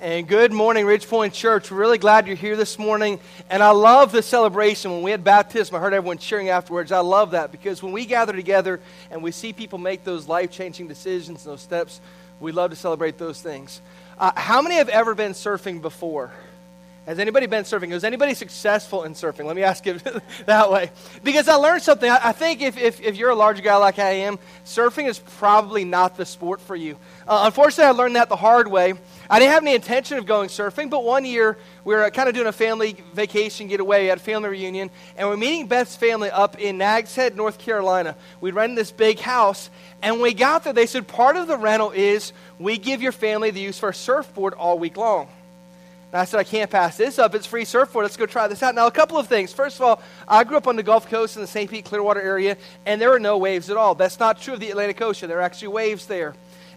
and good morning, Ridge Point Church. We're really glad you're here this morning. And I love the celebration. When we had baptism, I heard everyone cheering afterwards. I love that because when we gather together and we see people make those life changing decisions and those steps, we love to celebrate those things. Uh, how many have ever been surfing before? Has anybody been surfing? Was anybody successful in surfing? Let me ask it that way. Because I learned something. I, I think if, if, if, you're a large guy like I am, surfing is probably not the sport for you. Uh, unfortunately, I learned that the hard way. I didn't have any intention of going surfing, but one year we were uh, kind of doing a family vacation getaway at a family reunion, and we're meeting Beth's family up in Nags Head, North Carolina. We rented this big house, and when we got there, they said part of the rental is we give your family the use for a surfboard all week long. And I said, I can't pass this up. It's free surfboard. Let's go try this out. Now, a couple of things. First of all, I grew up on the Gulf Coast in the St. Pete Clearwater area, and there were no waves at all. That's not true of the Atlantic Ocean. There are actually waves there.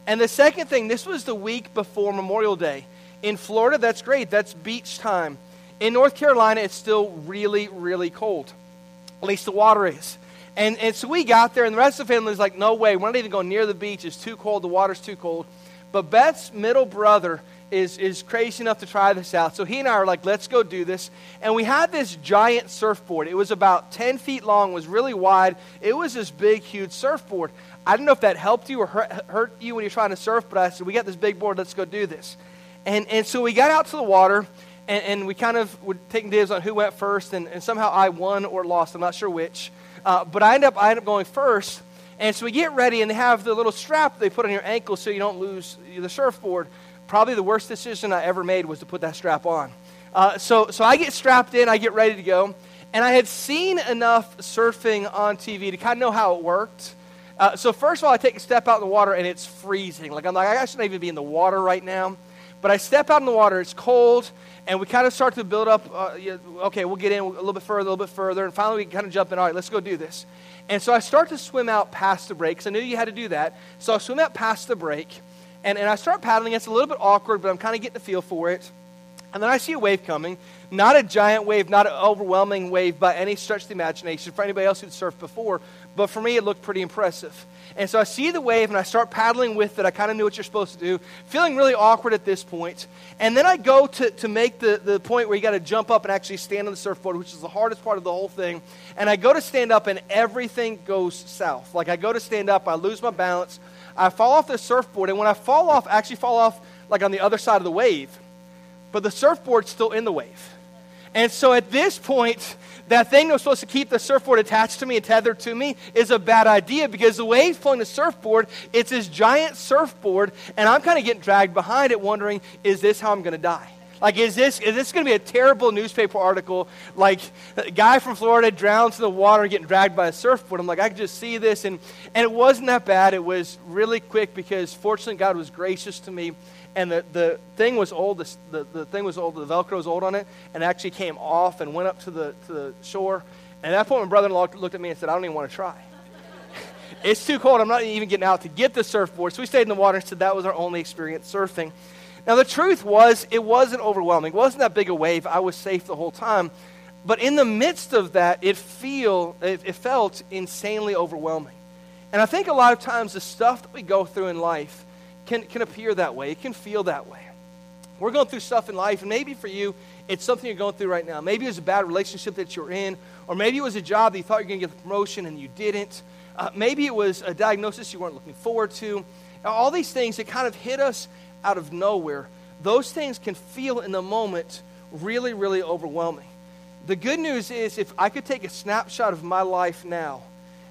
And the second thing, this was the week before Memorial Day. In Florida, that's great. That's beach time. In North Carolina, it's still really, really cold. At least the water is. And, and so we got there, and the rest of the family was like, no way. We're not even going near the beach. It's too cold. The water's too cold. But Beth's middle brother is, is crazy enough to try this out. So he and I are like, let's go do this. And we had this giant surfboard. It was about 10 feet long, was really wide. It was this big, huge surfboard. I don't know if that helped you or hurt, you when you're trying to surf, but I said, we got this big board, let's go do this. And, and so we got out to the water, and, and we kind of were taking dibs on who went first, and, and somehow I won or lost. I'm not sure which. Uh, but I end up, I end up going first. And so we get ready, and they have the little strap they put on your ankle so you don't lose the surfboard. Probably the worst decision I ever made was to put that strap on. Uh, so, so I get strapped in, I get ready to go. And I had seen enough surfing on TV to kind of know how it worked. Uh, so first of all, I take a step out in the water and it's freezing. Like I'm like I shouldn't even be in the water right now. But I step out in the water, it's cold, and we kind of start to build up. Uh, yeah, okay, we'll get in a little bit further, a little bit further, and finally we kind of jump in. All right, let's go do this. And so I start to swim out past the break because I knew you had to do that. So I swim out past the break, and, and I start paddling. It's a little bit awkward, but I'm kind of getting the feel for it. And then I see a wave coming. Not a giant wave, not an overwhelming wave by any stretch of the imagination for anybody else who'd surfed before, but for me, it looked pretty impressive. And so I see the wave and I start paddling with it. I kind of knew what you're supposed to do, feeling really awkward at this point. And then I go to, to make the, the point where you got to jump up and actually stand on the surfboard, which is the hardest part of the whole thing. And I go to stand up and everything goes south. Like I go to stand up, I lose my balance, I fall off the surfboard. And when I fall off, I actually fall off like on the other side of the wave. But the surfboard's still in the wave. And so at this point, that thing that was supposed to keep the surfboard attached to me and tethered to me is a bad idea because the way he's pulling the surfboard, it's this giant surfboard, and I'm kind of getting dragged behind it, wondering, is this how I'm going to die? Like, is this, is this going to be a terrible newspaper article? Like, a guy from Florida drowns in the water getting dragged by a surfboard. I'm like, I could just see this. And, and it wasn't that bad. It was really quick because fortunately God was gracious to me and the, the thing was old, the, the, the thing was old, the Velcro was old on it, and it actually came off and went up to the, to the shore. And at that point, my brother in law looked at me and said, I don't even want to try. it's too cold. I'm not even getting out to get the surfboard. So we stayed in the water and said that was our only experience surfing. Now, the truth was, it wasn't overwhelming. It wasn't that big a wave. I was safe the whole time. But in the midst of that, it, feel, it, it felt insanely overwhelming. And I think a lot of times the stuff that we go through in life, can, can appear that way. It can feel that way. We're going through stuff in life, and maybe for you, it's something you're going through right now. Maybe it was a bad relationship that you're in, or maybe it was a job that you thought you were going to get the promotion and you didn't. Uh, maybe it was a diagnosis you weren't looking forward to. All these things that kind of hit us out of nowhere, those things can feel in the moment really, really overwhelming. The good news is if I could take a snapshot of my life now,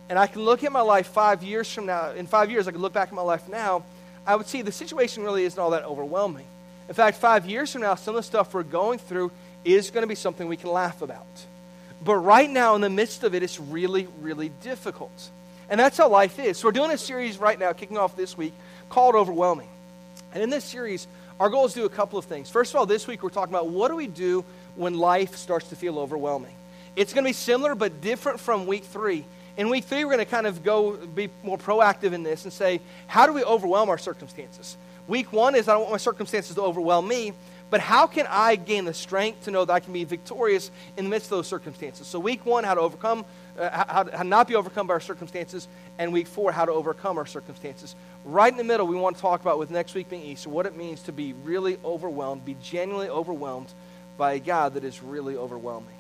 and I can look at my life five years from now, in five years, I can look back at my life now I would see the situation really isn't all that overwhelming. In fact, five years from now, some of the stuff we're going through is going to be something we can laugh about. But right now, in the midst of it, it's really, really difficult. And that's how life is. So we're doing a series right now, kicking off this week, called Overwhelming. And in this series, our goal is to do a couple of things. First of all, this week we're talking about what do we do when life starts to feel overwhelming. It's going to be similar but different from week three in week three, we're going to kind of go be more proactive in this and say, how do we overwhelm our circumstances? Week one is I don't want my circumstances to overwhelm me. But how can I gain the strength to know that I can be victorious in the midst of those circumstances? So, week one, how to overcome, uh, how, how not be overcome by our circumstances, and week four, how to overcome our circumstances. Right in the middle, we want to talk about, with next week being Easter, what it means to be really overwhelmed, be genuinely overwhelmed by a God that is really overwhelming.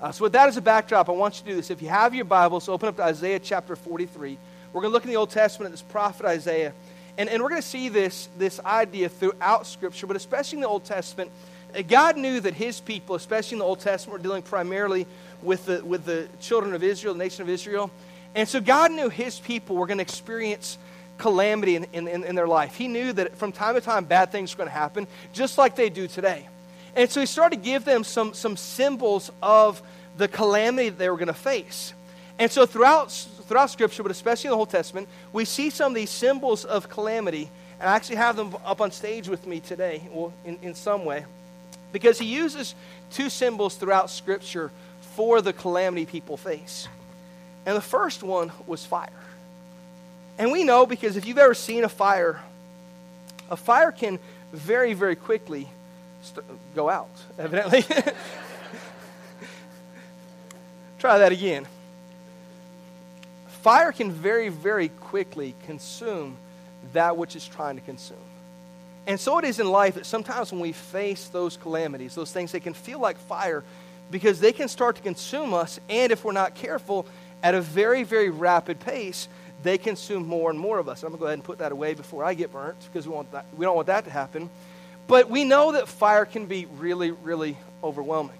Uh, so, with that as a backdrop, I want you to do this. If you have your Bibles, open up to Isaiah chapter 43. We're going to look in the Old Testament at this prophet Isaiah. And, and we're going to see this, this idea throughout Scripture, but especially in the Old Testament. Uh, God knew that his people, especially in the Old Testament, were dealing primarily with the, with the children of Israel, the nation of Israel. And so God knew his people were going to experience calamity in, in, in, their life. He knew that from time to time bad things were going to happen, just like they do today. And so he started to give them some, some symbols of the calamity that they were going to face. And so throughout throughout Scripture, but especially in the Old Testament, we see some of these symbols of calamity. And I actually have them up on stage with me today, well, in, in some way, because he uses two symbols throughout Scripture for the calamity people face. And the first one was fire. And we know because if you've ever seen a fire, a fire can very, very quickly st- go out, evidently. Try that again fire can very, very quickly consume that which it's trying to consume. And so it is in life that sometimes when we face those calamities, those things, they can feel like fire because they can start to consume us. And if we're not careful, at a very, very rapid pace, they consume more and more of us. I'm going to go ahead and put that away before I get burnt because we, want that, we don't want that to happen. But we know that fire can be really, really overwhelming.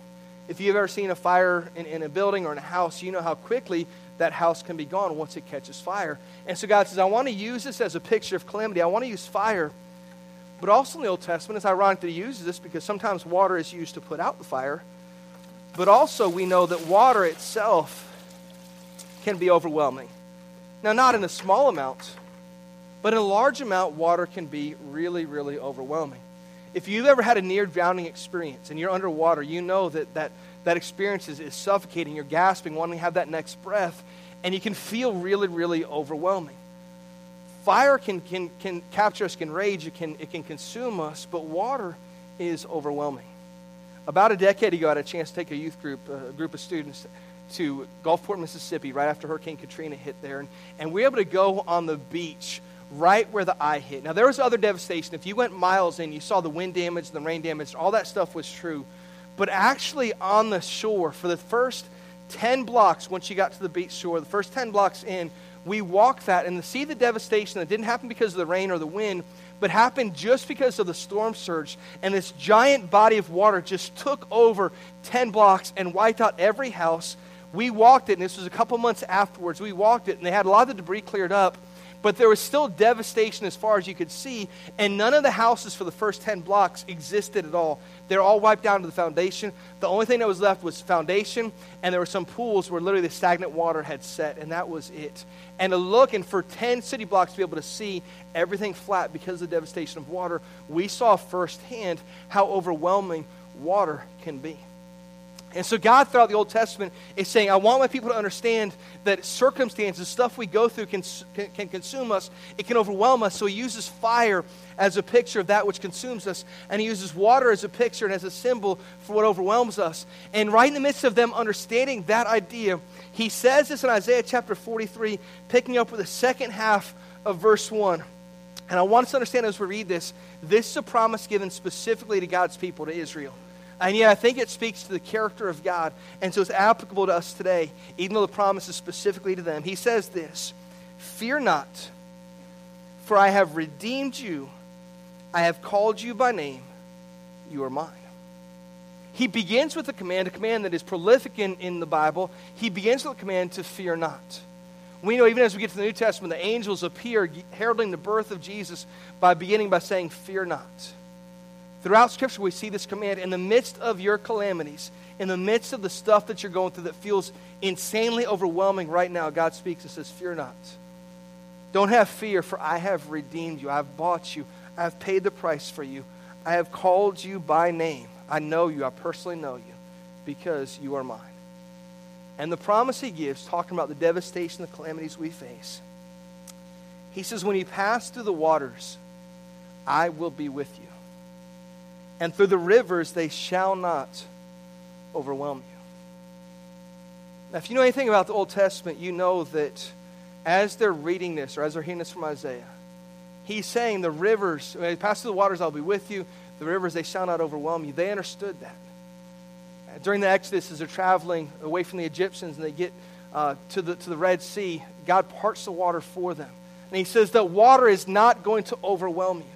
If you've ever seen a fire in, in a building or in a house, you know how quickly that house can be gone once it catches fire. And so God says, I want to use this as a picture of calamity. I want to use fire. But also in the Old Testament, it's ironic that he uses this because sometimes water is used to put out the fire. But also, we know that water itself can be overwhelming. Now, not in a small amount, but in a large amount, water can be really, really overwhelming. If you've ever had a near drowning experience and you're underwater, you know that that that experience is, is suffocating. You're gasping, wanting to have that next breath, and you can feel really, really overwhelming. Fire can, can, can capture us, can rage, it can, it can consume us, but water is overwhelming. About a decade ago, I had a chance to take a youth group, a group of students, to Gulfport, Mississippi, right after Hurricane Katrina hit there. And, and we were able to go on the beach right where the eye hit. Now, there was other devastation. If you went miles in, you saw the wind damage, the rain damage, all that stuff was true. But actually, on the shore, for the first 10 blocks, once you got to the beach shore, the first 10 blocks in, we walked that and to see the devastation that didn't happen because of the rain or the wind, but happened just because of the storm surge. And this giant body of water just took over 10 blocks and wiped out every house. We walked it, and this was a couple months afterwards. We walked it, and they had a lot of the debris cleared up but there was still devastation as far as you could see, and none of the houses for the first 10 blocks existed at all. They're all wiped down to the foundation. The only thing that was left was foundation, and there were some pools where literally the stagnant water had set, and that was it. And to look and for 10 city blocks to be able to see everything flat because of the devastation of water, we saw firsthand how overwhelming water can be. And so, God, throughout the Old Testament, is saying, I want my people to understand that circumstances, stuff we go through, can, can, can, consume us. It can overwhelm us. So, He uses fire as a picture of that which consumes us, and He uses water as a picture and as a symbol for what overwhelms us. And right in the midst of them understanding that idea, He says this in Isaiah chapter 43, picking up with the second half of verse 1. And I want us to understand as we read this, this is a promise given specifically to God's people, to Israel. And yet, I think it speaks to the character of God. And so it's applicable to us today, even though the promise is specifically to them. He says this Fear not, for I have redeemed you. I have called you by name. You are mine. He begins with a command, a command that is prolific in, in the Bible. He begins with a command to fear not. We know even as we get to the New Testament, the angels appear heralding the birth of Jesus by beginning by saying, Fear not. Throughout Scripture, we see this command in the midst of your calamities, in the midst of the stuff that you're going through that feels insanely overwhelming right now. God speaks and says, Fear not. Don't have fear, for I have redeemed you. I have bought you. I have paid the price for you. I have called you by name. I know you. I personally know you because you are mine. And the promise he gives, talking about the devastation, the calamities we face, he says, When you pass through the waters, I will be with you and through the rivers they shall not overwhelm you. Now, if you know anything about the Old Testament, you know that as they're reading this, or as they're hearing this from Isaiah, he's saying, The rivers, pass through the waters, I'll be with you. The rivers, they shall not overwhelm you. They understood that. During the Exodus, as they're traveling away from the Egyptians and they get uh, to, the, to the Red Sea, God parts the water for them. And he says that water is not going to overwhelm you.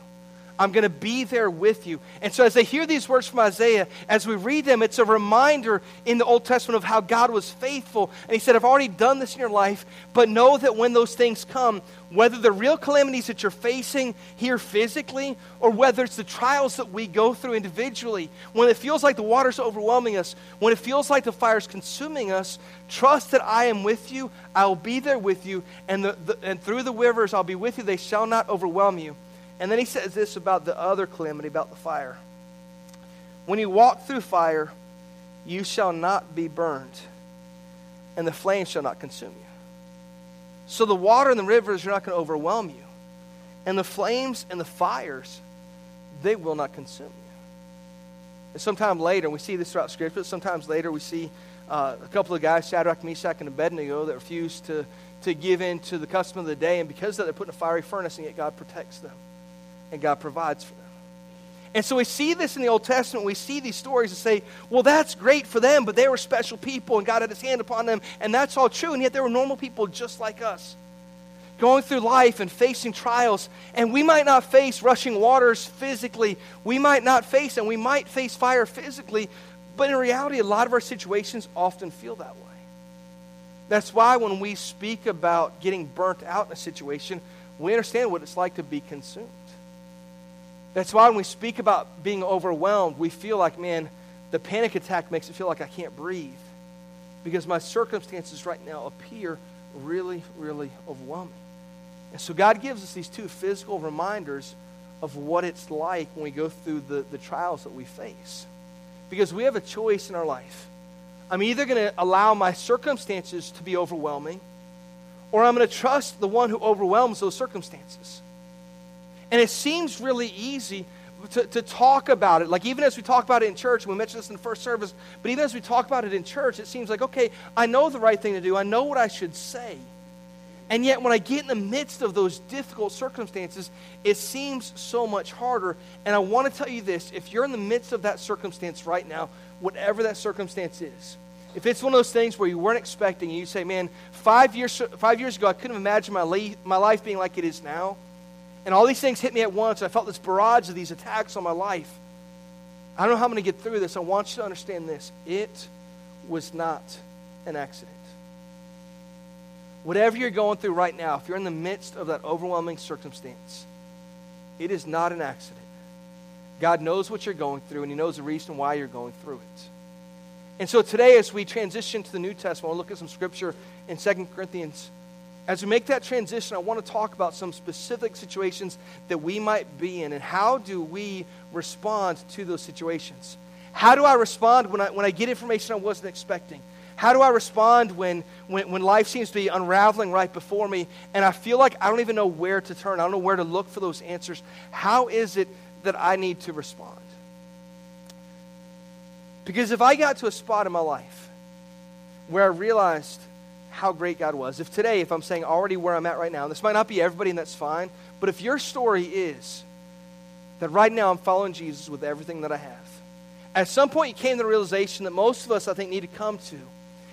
I'm going to be there with you. And so, as they hear these words from Isaiah, as we read them, it's a reminder in the Old Testament of how God was faithful. And He said, I've already done this in your life, but know that when those things come, whether the real calamities that you're facing here physically, or whether it's the trials that we go through individually, when it feels like the water's overwhelming us, when it feels like the fire's consuming us, trust that I am with you. I will be there with you, and, the, the, and through the rivers I'll be with you. They shall not overwhelm you. And then he says this about the other calamity, about the fire. When you walk through fire, you shall not be burned, and the flame shall not consume you. So the water and the rivers are not going to overwhelm you, and the flames and the fires, they will not consume you. And sometime later, we see this throughout Scripture, sometimes later we see uh, a couple of guys, Shadrach, Meshach, and Abednego, that refuse to, to give in to the custom of the day, and because of that, they're put in a fiery furnace, and yet God protects them and God provides for them. And so we see this in the Old Testament. We see these stories and say, well, that's great for them, but they were special people and God had his hand upon them, and that's all true. And yet they were normal people just like us, going through life and facing trials. And we might not face rushing waters physically, we might not face, and we might face fire physically, but in reality, a lot of our situations often feel that way. That's why when we speak about getting burnt out in a situation, we understand what it's like to be consumed. That's why when we speak about being overwhelmed, we feel like, man, the panic attack makes it feel like I can't breathe because my circumstances right now appear really, really overwhelming. And so God gives us these two physical reminders of what it's like when we go through the, the trials that we face. Because we have a choice in our life. I'm either going to allow my circumstances to be overwhelming, or I'm going to trust the one who overwhelms those circumstances. And it seems really easy to, to talk about it. Like, even as we talk about it in church, we mentioned this in the first service, but even as we talk about it in church, it seems like, okay, I know the right thing to do, I know what I should say. And yet, when I get in the midst of those difficult circumstances, it seems so much harder. And I want to tell you this if you're in the midst of that circumstance right now, whatever that circumstance is, if it's one of those things where you weren't expecting, and you say, man, five years, five years ago, I couldn't have imagined my, my life being like it is now and all these things hit me at once. I felt this barrage of these attacks on my life. I don't know how I'm going to get through this. I want you to understand this. It was not an accident. Whatever you're going through right now, if you're in the midst of that overwhelming circumstance, it is not an accident. God knows what you're going through, and He knows the reason why you're going through it. And so today, as we transition to the New Testament, we'll look at some scripture in 2 Corinthians as we make that transition, I want to talk about some specific situations that we might be in and how do we respond to those situations. How do I respond when I, when I get information I wasn't expecting? How do I respond when, when, when life seems to be unraveling right before me and I feel like I don't even know where to turn? I don't know where to look for those answers. How is it that I need to respond? Because if I got to a spot in my life where I realized how great God was. If today, if I'm saying already where I'm at right now, this might not be everybody and that's fine, but if your story is that right now I'm following Jesus with everything that I have, at some point you came to the realization that most of us, I think, need to come to.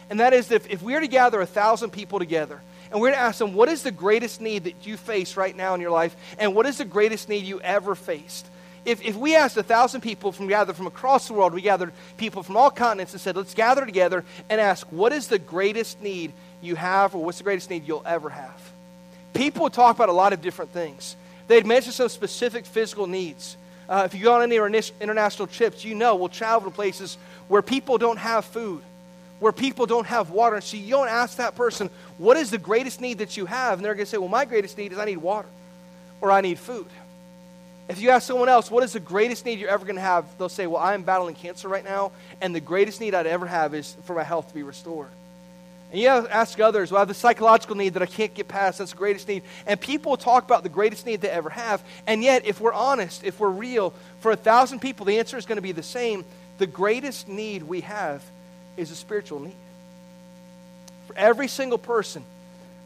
And that is that if, if we were to gather a thousand people together and we're to ask them, what is the greatest need that you face right now in your life? And what is the greatest need you ever faced? if, if we asked a thousand people from gathered from across the world, we gathered people from all continents and said, let's gather together and ask, what is the greatest need you have, or what's the greatest need you'll ever have? People talk about a lot of different things. They'd mention some specific physical needs. Uh, if you go on any international trips, you know we'll travel to places where people don't have food, where people don't have water. And so you don't ask that person, what is the greatest need that you have? And they're going to say, well, my greatest need is I need water or I need food. If you ask someone else, what is the greatest need you're ever going to have? They'll say, Well, I'm battling cancer right now, and the greatest need I'd ever have is for my health to be restored. And you ask others, well, I have the psychological need that I can't get past. That's the greatest need. And people talk about the greatest need they ever have. And yet, if we're honest, if we're real, for a thousand people, the answer is going to be the same. The greatest need we have is a spiritual need. For every single person,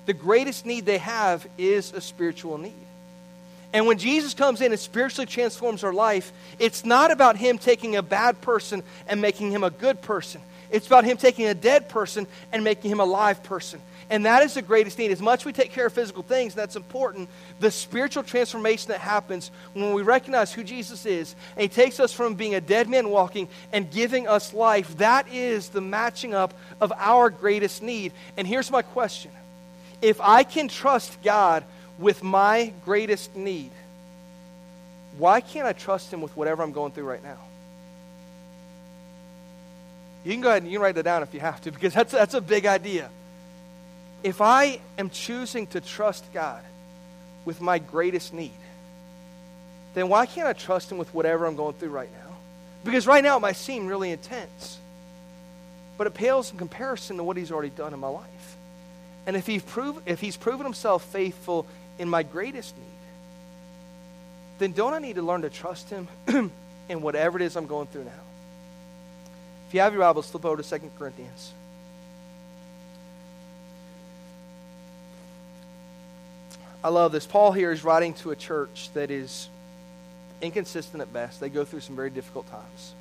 the greatest need they have is a spiritual need. And when Jesus comes in and spiritually transforms our life, it's not about him taking a bad person and making him a good person. It's about Him taking a dead person and making him a live person. And that is the greatest need. As much as we take care of physical things, that's important, the spiritual transformation that happens when we recognize who Jesus is and He takes us from being a dead man walking and giving us life, that is the matching up of our greatest need. And here's my question If I can trust God with my greatest need, why can't I trust Him with whatever I'm going through right now? You can go ahead and you can write that down if you have to, because that's, that's a big idea. If I am choosing to trust God with my greatest need, then why can't I trust Him with whatever I'm going through right now? Because right now it might seem really intense, but it pales in comparison to what He's already done in my life. And if, he's prove, if He's proven Himself faithful in my greatest need, then don't I need to learn to trust Him in whatever it is I'm going through now? If you have your Bibles, flip over to 2 Corinthians. I love this. Paul here is writing to a church that is inconsistent at best. They go through some very difficult times.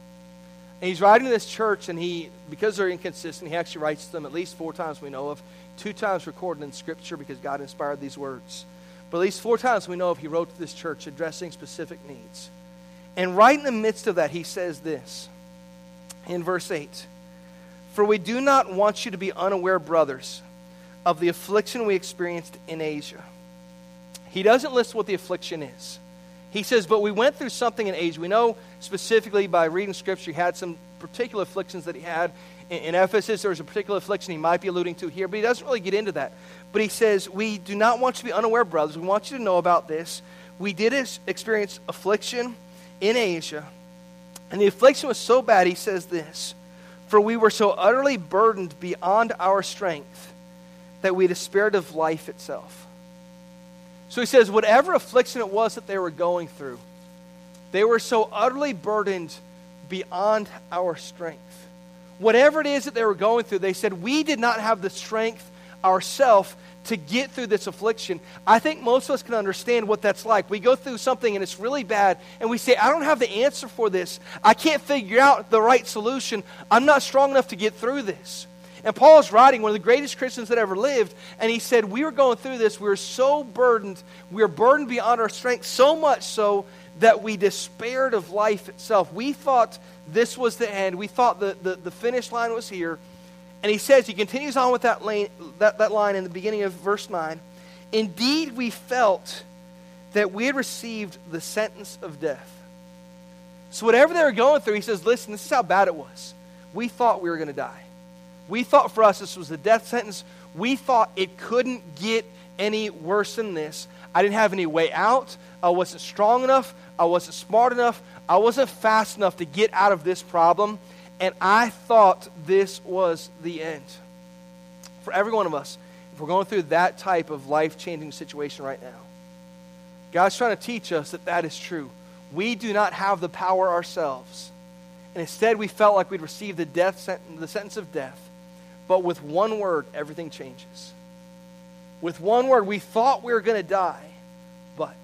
And he's writing to this church, and he, because they're inconsistent, he actually writes to them at least four times we know of, two times recorded in Scripture because God inspired these words. But at least four times we know of he wrote to this church addressing specific needs. And right in the midst of that, he says this in verse 8 For we do not want you to be unaware, brothers, of the affliction we experienced in Asia. He doesn't list what the affliction is. He says, But we went through something in Asia. We know specifically by reading Scripture, he had some particular afflictions that he had. In, Ephesus, there was a particular affliction he might be alluding to here, but he doesn't really get into that. But he says, We do not want you to be unaware, brothers. We want you to know about this. We did experience affliction in Asia and the affliction was so bad, he says this For we were so utterly burdened beyond our strength that we despaired of life itself. So he says, whatever affliction it was that they were going through, they were so utterly burdened beyond our strength. Whatever it is that they were going through, they said, we did not have the strength ourselves to get through this affliction. I think most of us can understand what that's like. We go through something and it's really bad, and we say, I don't have the answer for this. I can't figure out the right solution. I'm not strong enough to get through this. And Paul's writing, one of the greatest Christians that ever lived, and he said, We were going through this. We were so burdened. We were burdened beyond our strength, so much so that we despaired of life itself. We thought this was the end. We thought the, the, the finish line was here. And he says, he continues on with that, lane, that, that line in the beginning of verse 9. Indeed, we felt that we had received the sentence of death. So, whatever they were going through, he says, Listen, this is how bad it was. We thought we were going to die. We thought for us this was the death sentence. We thought it couldn't get any worse than this. I didn't have any way out. I wasn't strong enough. I wasn't smart enough. I wasn't fast enough to get out of this problem and I thought this was the end. For every one of us, if we're going through that type of life changing situation right now, God's trying to teach us that that is true. We do not have the power ourselves. And instead, we felt like we'd received the, death sentence, the sentence of death. But with one word, everything changes. With one word, we thought we were going to die, but.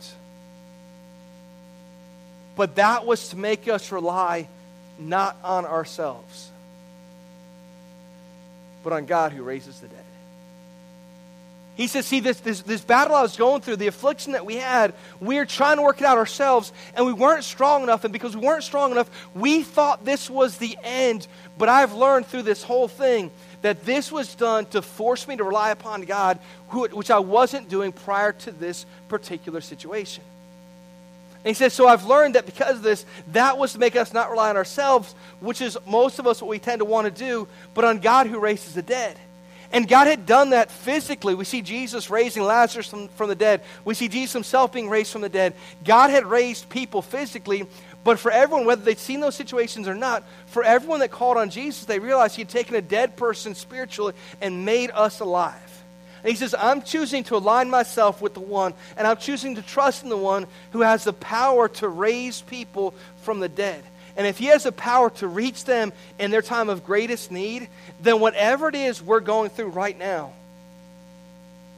But that was to make us rely not on ourselves, but on God who raises the dead. He says, See, this, this, this battle I was going through, the affliction that we had, we were trying to work it out ourselves, and we weren't strong enough. And because we weren't strong enough, we thought this was the end. But I've learned through this whole thing that this was done to force me to rely upon God, who, which I wasn't doing prior to this particular situation. And he says, So I've learned that because of this, that was to make us not rely on ourselves, which is most of us what we tend to want to do, but on God who raises the dead. And God had done that physically. We see Jesus raising Lazarus from, from the dead. We see Jesus himself being raised from the dead. God had raised people physically, But for everyone, whether they'd seen those situations or not, for everyone that called on Jesus, they realized he'd taken a dead person spiritually and made us alive. And he says, I'm choosing to align myself with the one, and I'm choosing to trust in the one who has the power to raise people from the dead. And if he has the power to reach them in their time of greatest need, then whatever it is we're going through right now,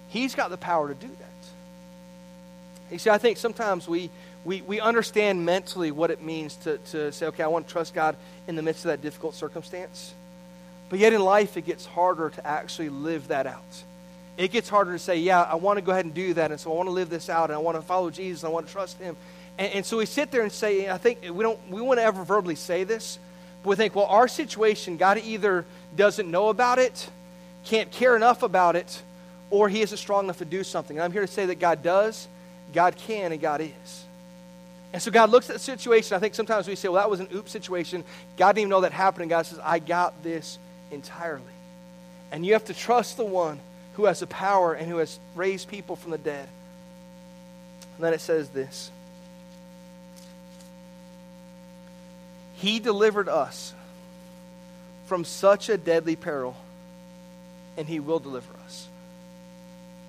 he's got the power to do that. You see, I think sometimes we, we, we understand mentally what it means to, to say, okay, I want to trust God in the midst of that difficult circumstance. But yet in life, it gets harder to actually live that out. It gets harder to say, yeah, I want to go ahead and do that, and so I want to live this out, and I want to follow Jesus, and I want to trust Him. And, and so we sit there and say, I think we don't we want to ever verbally say this, but we think, well, our situation, God either doesn't know about it, can't care enough about it, or He isn't strong enough to do something. And I'm here to say that God does, God can, and God is. And so God looks at the situation. I think sometimes we say, well, that was an oops situation. God didn't even know that happened. And God says, I got this entirely. And you have to trust the one who has the power and who has raised people from the dead. And then it says this He delivered us from such a deadly peril, and He will deliver us.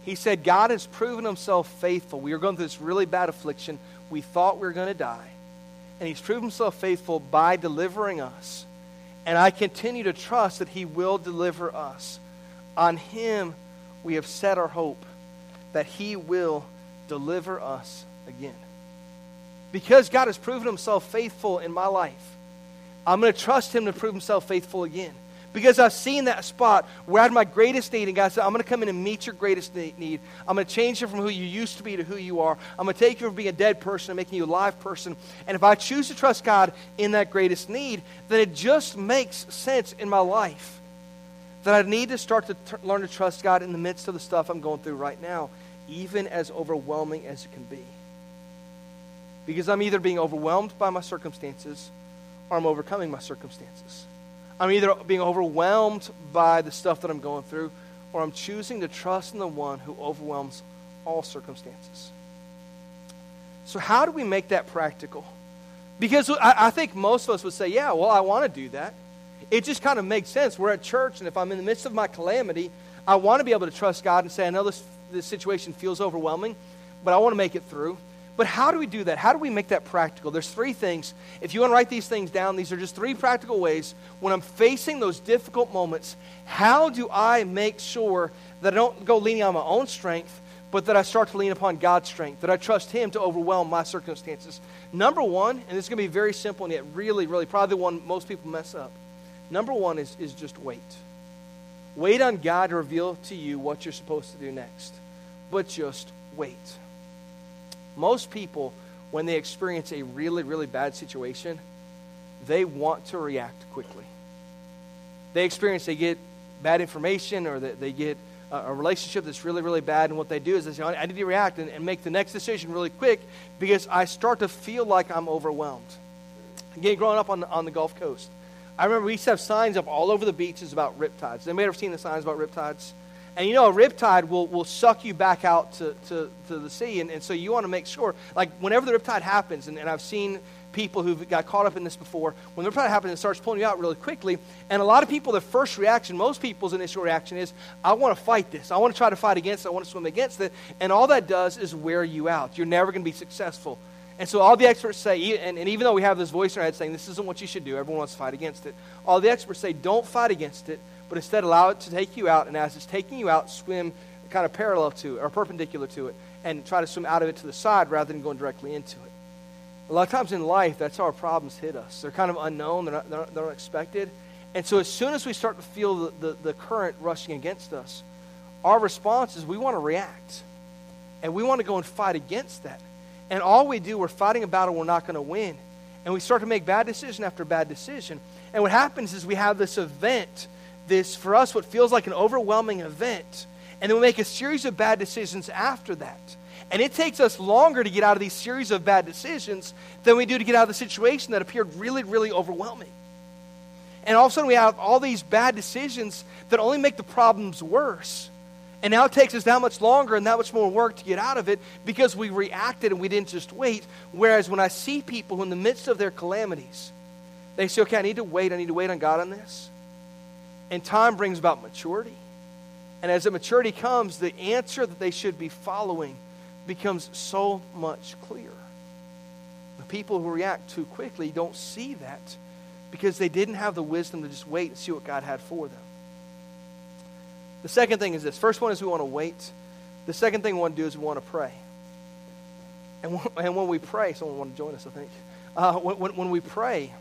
He said, God has proven Himself faithful. We were going through this really bad affliction we thought we were going to die. And he's proved himself faithful by delivering us. And I continue to trust that he will deliver us. On him we have set our hope that he will deliver us again. Because God has proven himself faithful in my life, I'm going to trust him to prove himself faithful again. Because I've seen that spot where I had my greatest need, and God said, I'm going to come in and meet your greatest need. I'm going to change you from who you used to be to who you are. I'm going to take you from being a dead person and making you a live person. And if I choose to trust God in that greatest need, then it just makes sense in my life that I need to start to t- learn to trust God in the midst of the stuff I'm going through right now, even as overwhelming as it can be. Because I'm either being overwhelmed by my circumstances or I'm overcoming my circumstances. I'm either being overwhelmed by the stuff that I'm going through, or I'm choosing to trust in the one who overwhelms all circumstances. So, how do we make that practical? Because I, I think most of us would say, yeah, well, I want to do that. It just kind of makes sense. We're at church, and if I'm in the midst of my calamity, I want to be able to trust God and say, I know this, this situation feels overwhelming, but I want to make it through. But how do we do that? How do we make that practical? There's three things. If you want to write these things down, these are just three practical ways when I'm facing those difficult moments. How do I make sure that I don't go leaning on my own strength, but that I start to lean upon God's strength, that I trust Him to overwhelm my circumstances? Number one, and this is going to be very simple and yet really, really probably the one most people mess up. Number one is, is just wait. Wait on God to reveal to you what you're supposed to do next. But just wait. Most people, when they experience a really, really bad situation, they want to react quickly. They experience, they get bad information or they, they get a, relationship that's really, really bad, and what they do is they say, I need to react and, and make the next decision really quick because I start to feel like I'm overwhelmed. Again, growing up on on the Gulf Coast, I remember we used to have signs up all over the beaches about riptides. Anybody ever seen the signs about riptides? And you know, a riptide will, will suck you back out to, to, to the sea. And, and so you want to make sure, like, whenever the riptide happens, and, and I've seen people who've got caught up in this before, when the riptide happens, it starts pulling you out really quickly. And a lot of people, their first reaction, most people's initial reaction is, I want to fight this. I want to try to fight against it. I want to swim against it. And all that does is wear you out. You're never going to be successful. And so all the experts say, and, and, even though we have this voice in our head saying this isn't what you should do, everyone wants to fight against it. All the experts say, don't fight against it but instead allow it to take you out, and as it's taking you out, swim kind of parallel to it or perpendicular to it, and try to swim out of it to the side rather than going directly into it. A lot of times in life, that's how our problems hit us. They're kind of unknown, they're not, they're they're not expected. And so as soon as we start to feel the, the, the current rushing against us, our response is we want to react. And we want to go and fight against that. And all we do, we're fighting a battle we're not going to win. And we start to make bad decision after bad decision. And what happens is we have this event this, for us, what feels like an overwhelming event. And then we make a series of bad decisions after that. And it takes us longer to get out of these series of bad decisions than we do to get out of the situation that appeared really, really overwhelming. And all of a sudden, we have all these bad decisions that only make the problems worse. And now it takes us that much longer and that much more work to get out of it because we reacted and we didn't just wait. Whereas when I see people who, in the midst of their calamities, they say, okay, I need to wait. I need to wait on God on this. And time brings about maturity. And as the maturity comes, the answer that they should be following becomes so much clearer. The people who react too quickly don't see that because they didn't have the wisdom to just wait and see what God had for them. The second thing is this. First one is we want to wait. The second thing we want to do is we want to pray. And when, and when we pray, someone want to join us, I think. Uh, when, when we pray,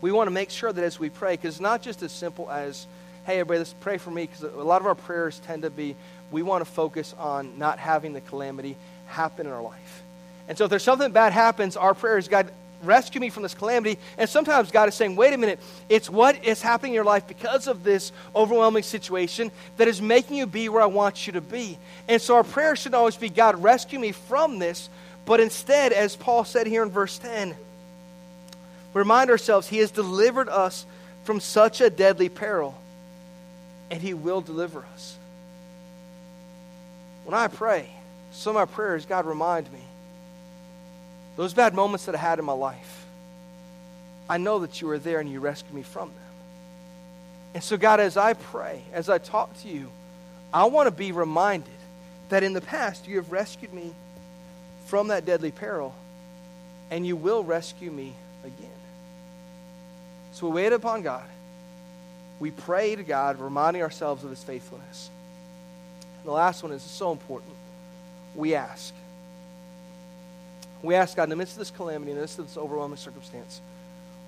we want to make sure that as we pray, because it's not just as simple as, hey, everybody, let's pray for me, because a lot of our prayers tend to be, we want to focus on not having the calamity happen in our life. And so if there's something bad happens, our prayer is, God, rescue me from this calamity. And sometimes God is saying, wait a minute, it's what is happening in your life because of this overwhelming situation that is making you be where I want you to be. And so our prayer should always be, God, rescue me from this. But instead, as Paul said here in verse 10, remind ourselves, He has delivered us from such a deadly peril, and He will deliver us. When I pray, some of my prayers, God, remind me those bad moments that I had in my life, I know that you were there and you rescued me from them. And so, God, as I pray, as I talk to you, I want to be reminded that in the past you have rescued me from that deadly peril, and you will rescue me again. So we wait upon God. We pray to God, reminding ourselves of his faithfulness. And the last one is so important. We ask. We ask God, in the midst of this calamity, in the midst of this overwhelming circumstance,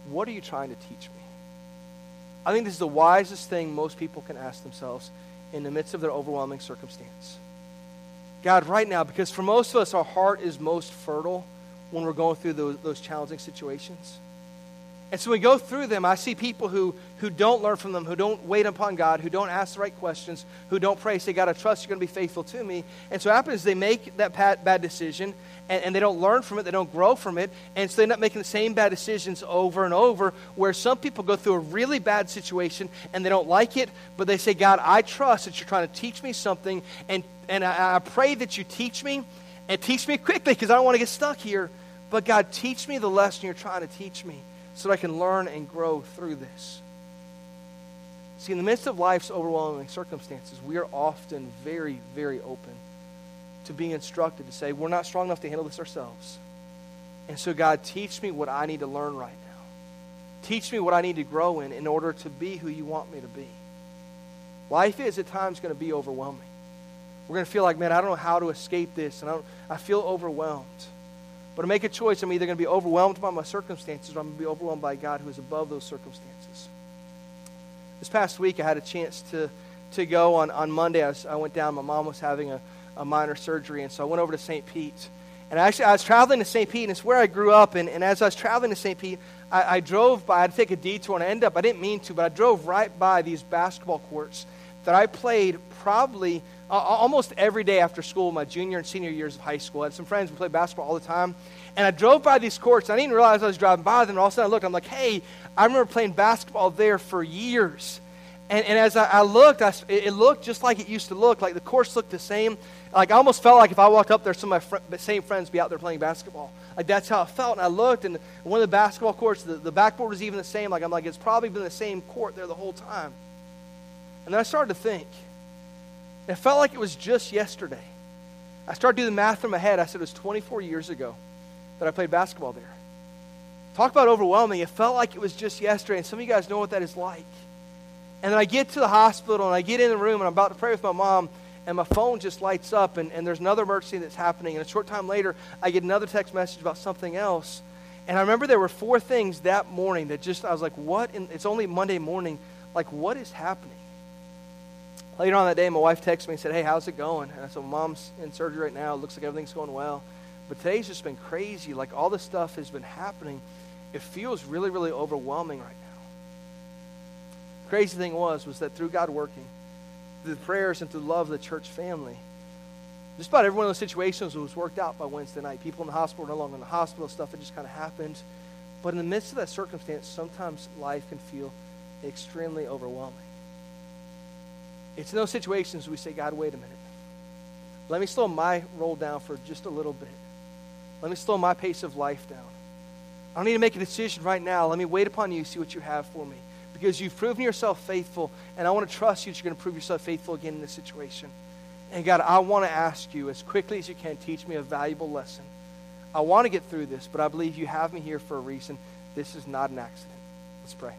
what are you trying to teach me? I think this is the wisest thing most people can ask themselves in the midst of their overwhelming circumstance. God, right now, because for most of us, our heart is most fertile when we're going through those, those challenging situations. And so we go through them. I see people who, who don't learn from them, who don't wait upon God, who don't ask the right questions, who don't pray, say, God, I trust you're going to be faithful to me. And so what happens is they make that bad decision and, and, they don't learn from it, they don't grow from it, and so they end up making the same bad decisions over and over. Where some people go through a really bad situation and they don't like it, but they say, God, I trust that you're trying to teach me something, and, and I, I pray that you teach me and teach me quickly because I don't want to get stuck here. But God, teach me the lesson you're trying to teach me so that I can learn and grow through this. See, in the midst of life's overwhelming circumstances, we are often very, very open to being instructed to say, we're not strong enough to handle this ourselves. And so, God, teach me what I need to learn right now. Teach me what I need to grow in in order to be who you want me to be. Life is at times going to be overwhelming. We're going to feel like, man, I don't know how to escape this, and I, I feel overwhelmed. But to make a choice, I'm either going to be overwhelmed by my circumstances or I'm going to be overwhelmed by God who is above those circumstances. This past week, I had a chance to, to go on, on Monday. I, was, I went down. My mom was having a, a minor surgery, and so I went over to St. Pete. And actually, I was traveling to St. Pete, and it's where I grew up. And, and as I was traveling to St. Pete, I, I drove by, I had to take a detour, and I ended up, I didn't mean to, but I drove right by these basketball courts that I played probably almost every day after school, my junior and senior years of high school. I had some friends who played basketball all the time. And I drove by these courts. I didn't realize I was driving by them. And all of a sudden I looked, I'm like, hey, I remember playing basketball there for years. And, and as I, I looked, I, it looked just like it used to look. Like the courts looked the same. Like I almost felt like if I walked up there, some of my fr- same friends be out there playing basketball. Like that's how it felt. And I looked, and one of the basketball courts, the, the backboard was even the same. Like I'm like, it's probably been the same court there the whole time. And then I started to think, it felt like it was just yesterday. I started doing the math in my head. I said it was 24 years ago that I played basketball there. Talk about overwhelming. It felt like it was just yesterday, and some of you guys know what that is like. And then I get to the hospital and I get in the room and I'm about to pray with my mom, and my phone just lights up, and, and there's another emergency that's happening. And a short time later, I get another text message about something else. And I remember there were four things that morning that just, I was like, what? In, it's only Monday morning. Like, what is happening? Later on that day, my wife texted me and said, Hey, how's it going? And I said, Mom's in surgery right now. It looks like everything's going well. But today's just been crazy. Like all this stuff has been happening. It feels really, really overwhelming right now. Crazy thing was, was that through God working, through the prayers and through love of the church family, just about every one of those situations was worked out by Wednesday night. People in the hospital were no longer in the hospital, stuff that just kind of happened. But in the midst of that circumstance, sometimes life can feel extremely overwhelming. It's in those situations we say, God, wait a minute. Let me slow my roll down for just a little bit. Let me slow my pace of life down. I don't need to make a decision right now. Let me wait upon you, see what you have for me. Because you've proven yourself faithful, and I want to trust you that you're going to prove yourself faithful again in this situation. And God, I want to ask you as quickly as you can, teach me a valuable lesson. I want to get through this, but I believe you have me here for a reason. This is not an accident. Let's pray.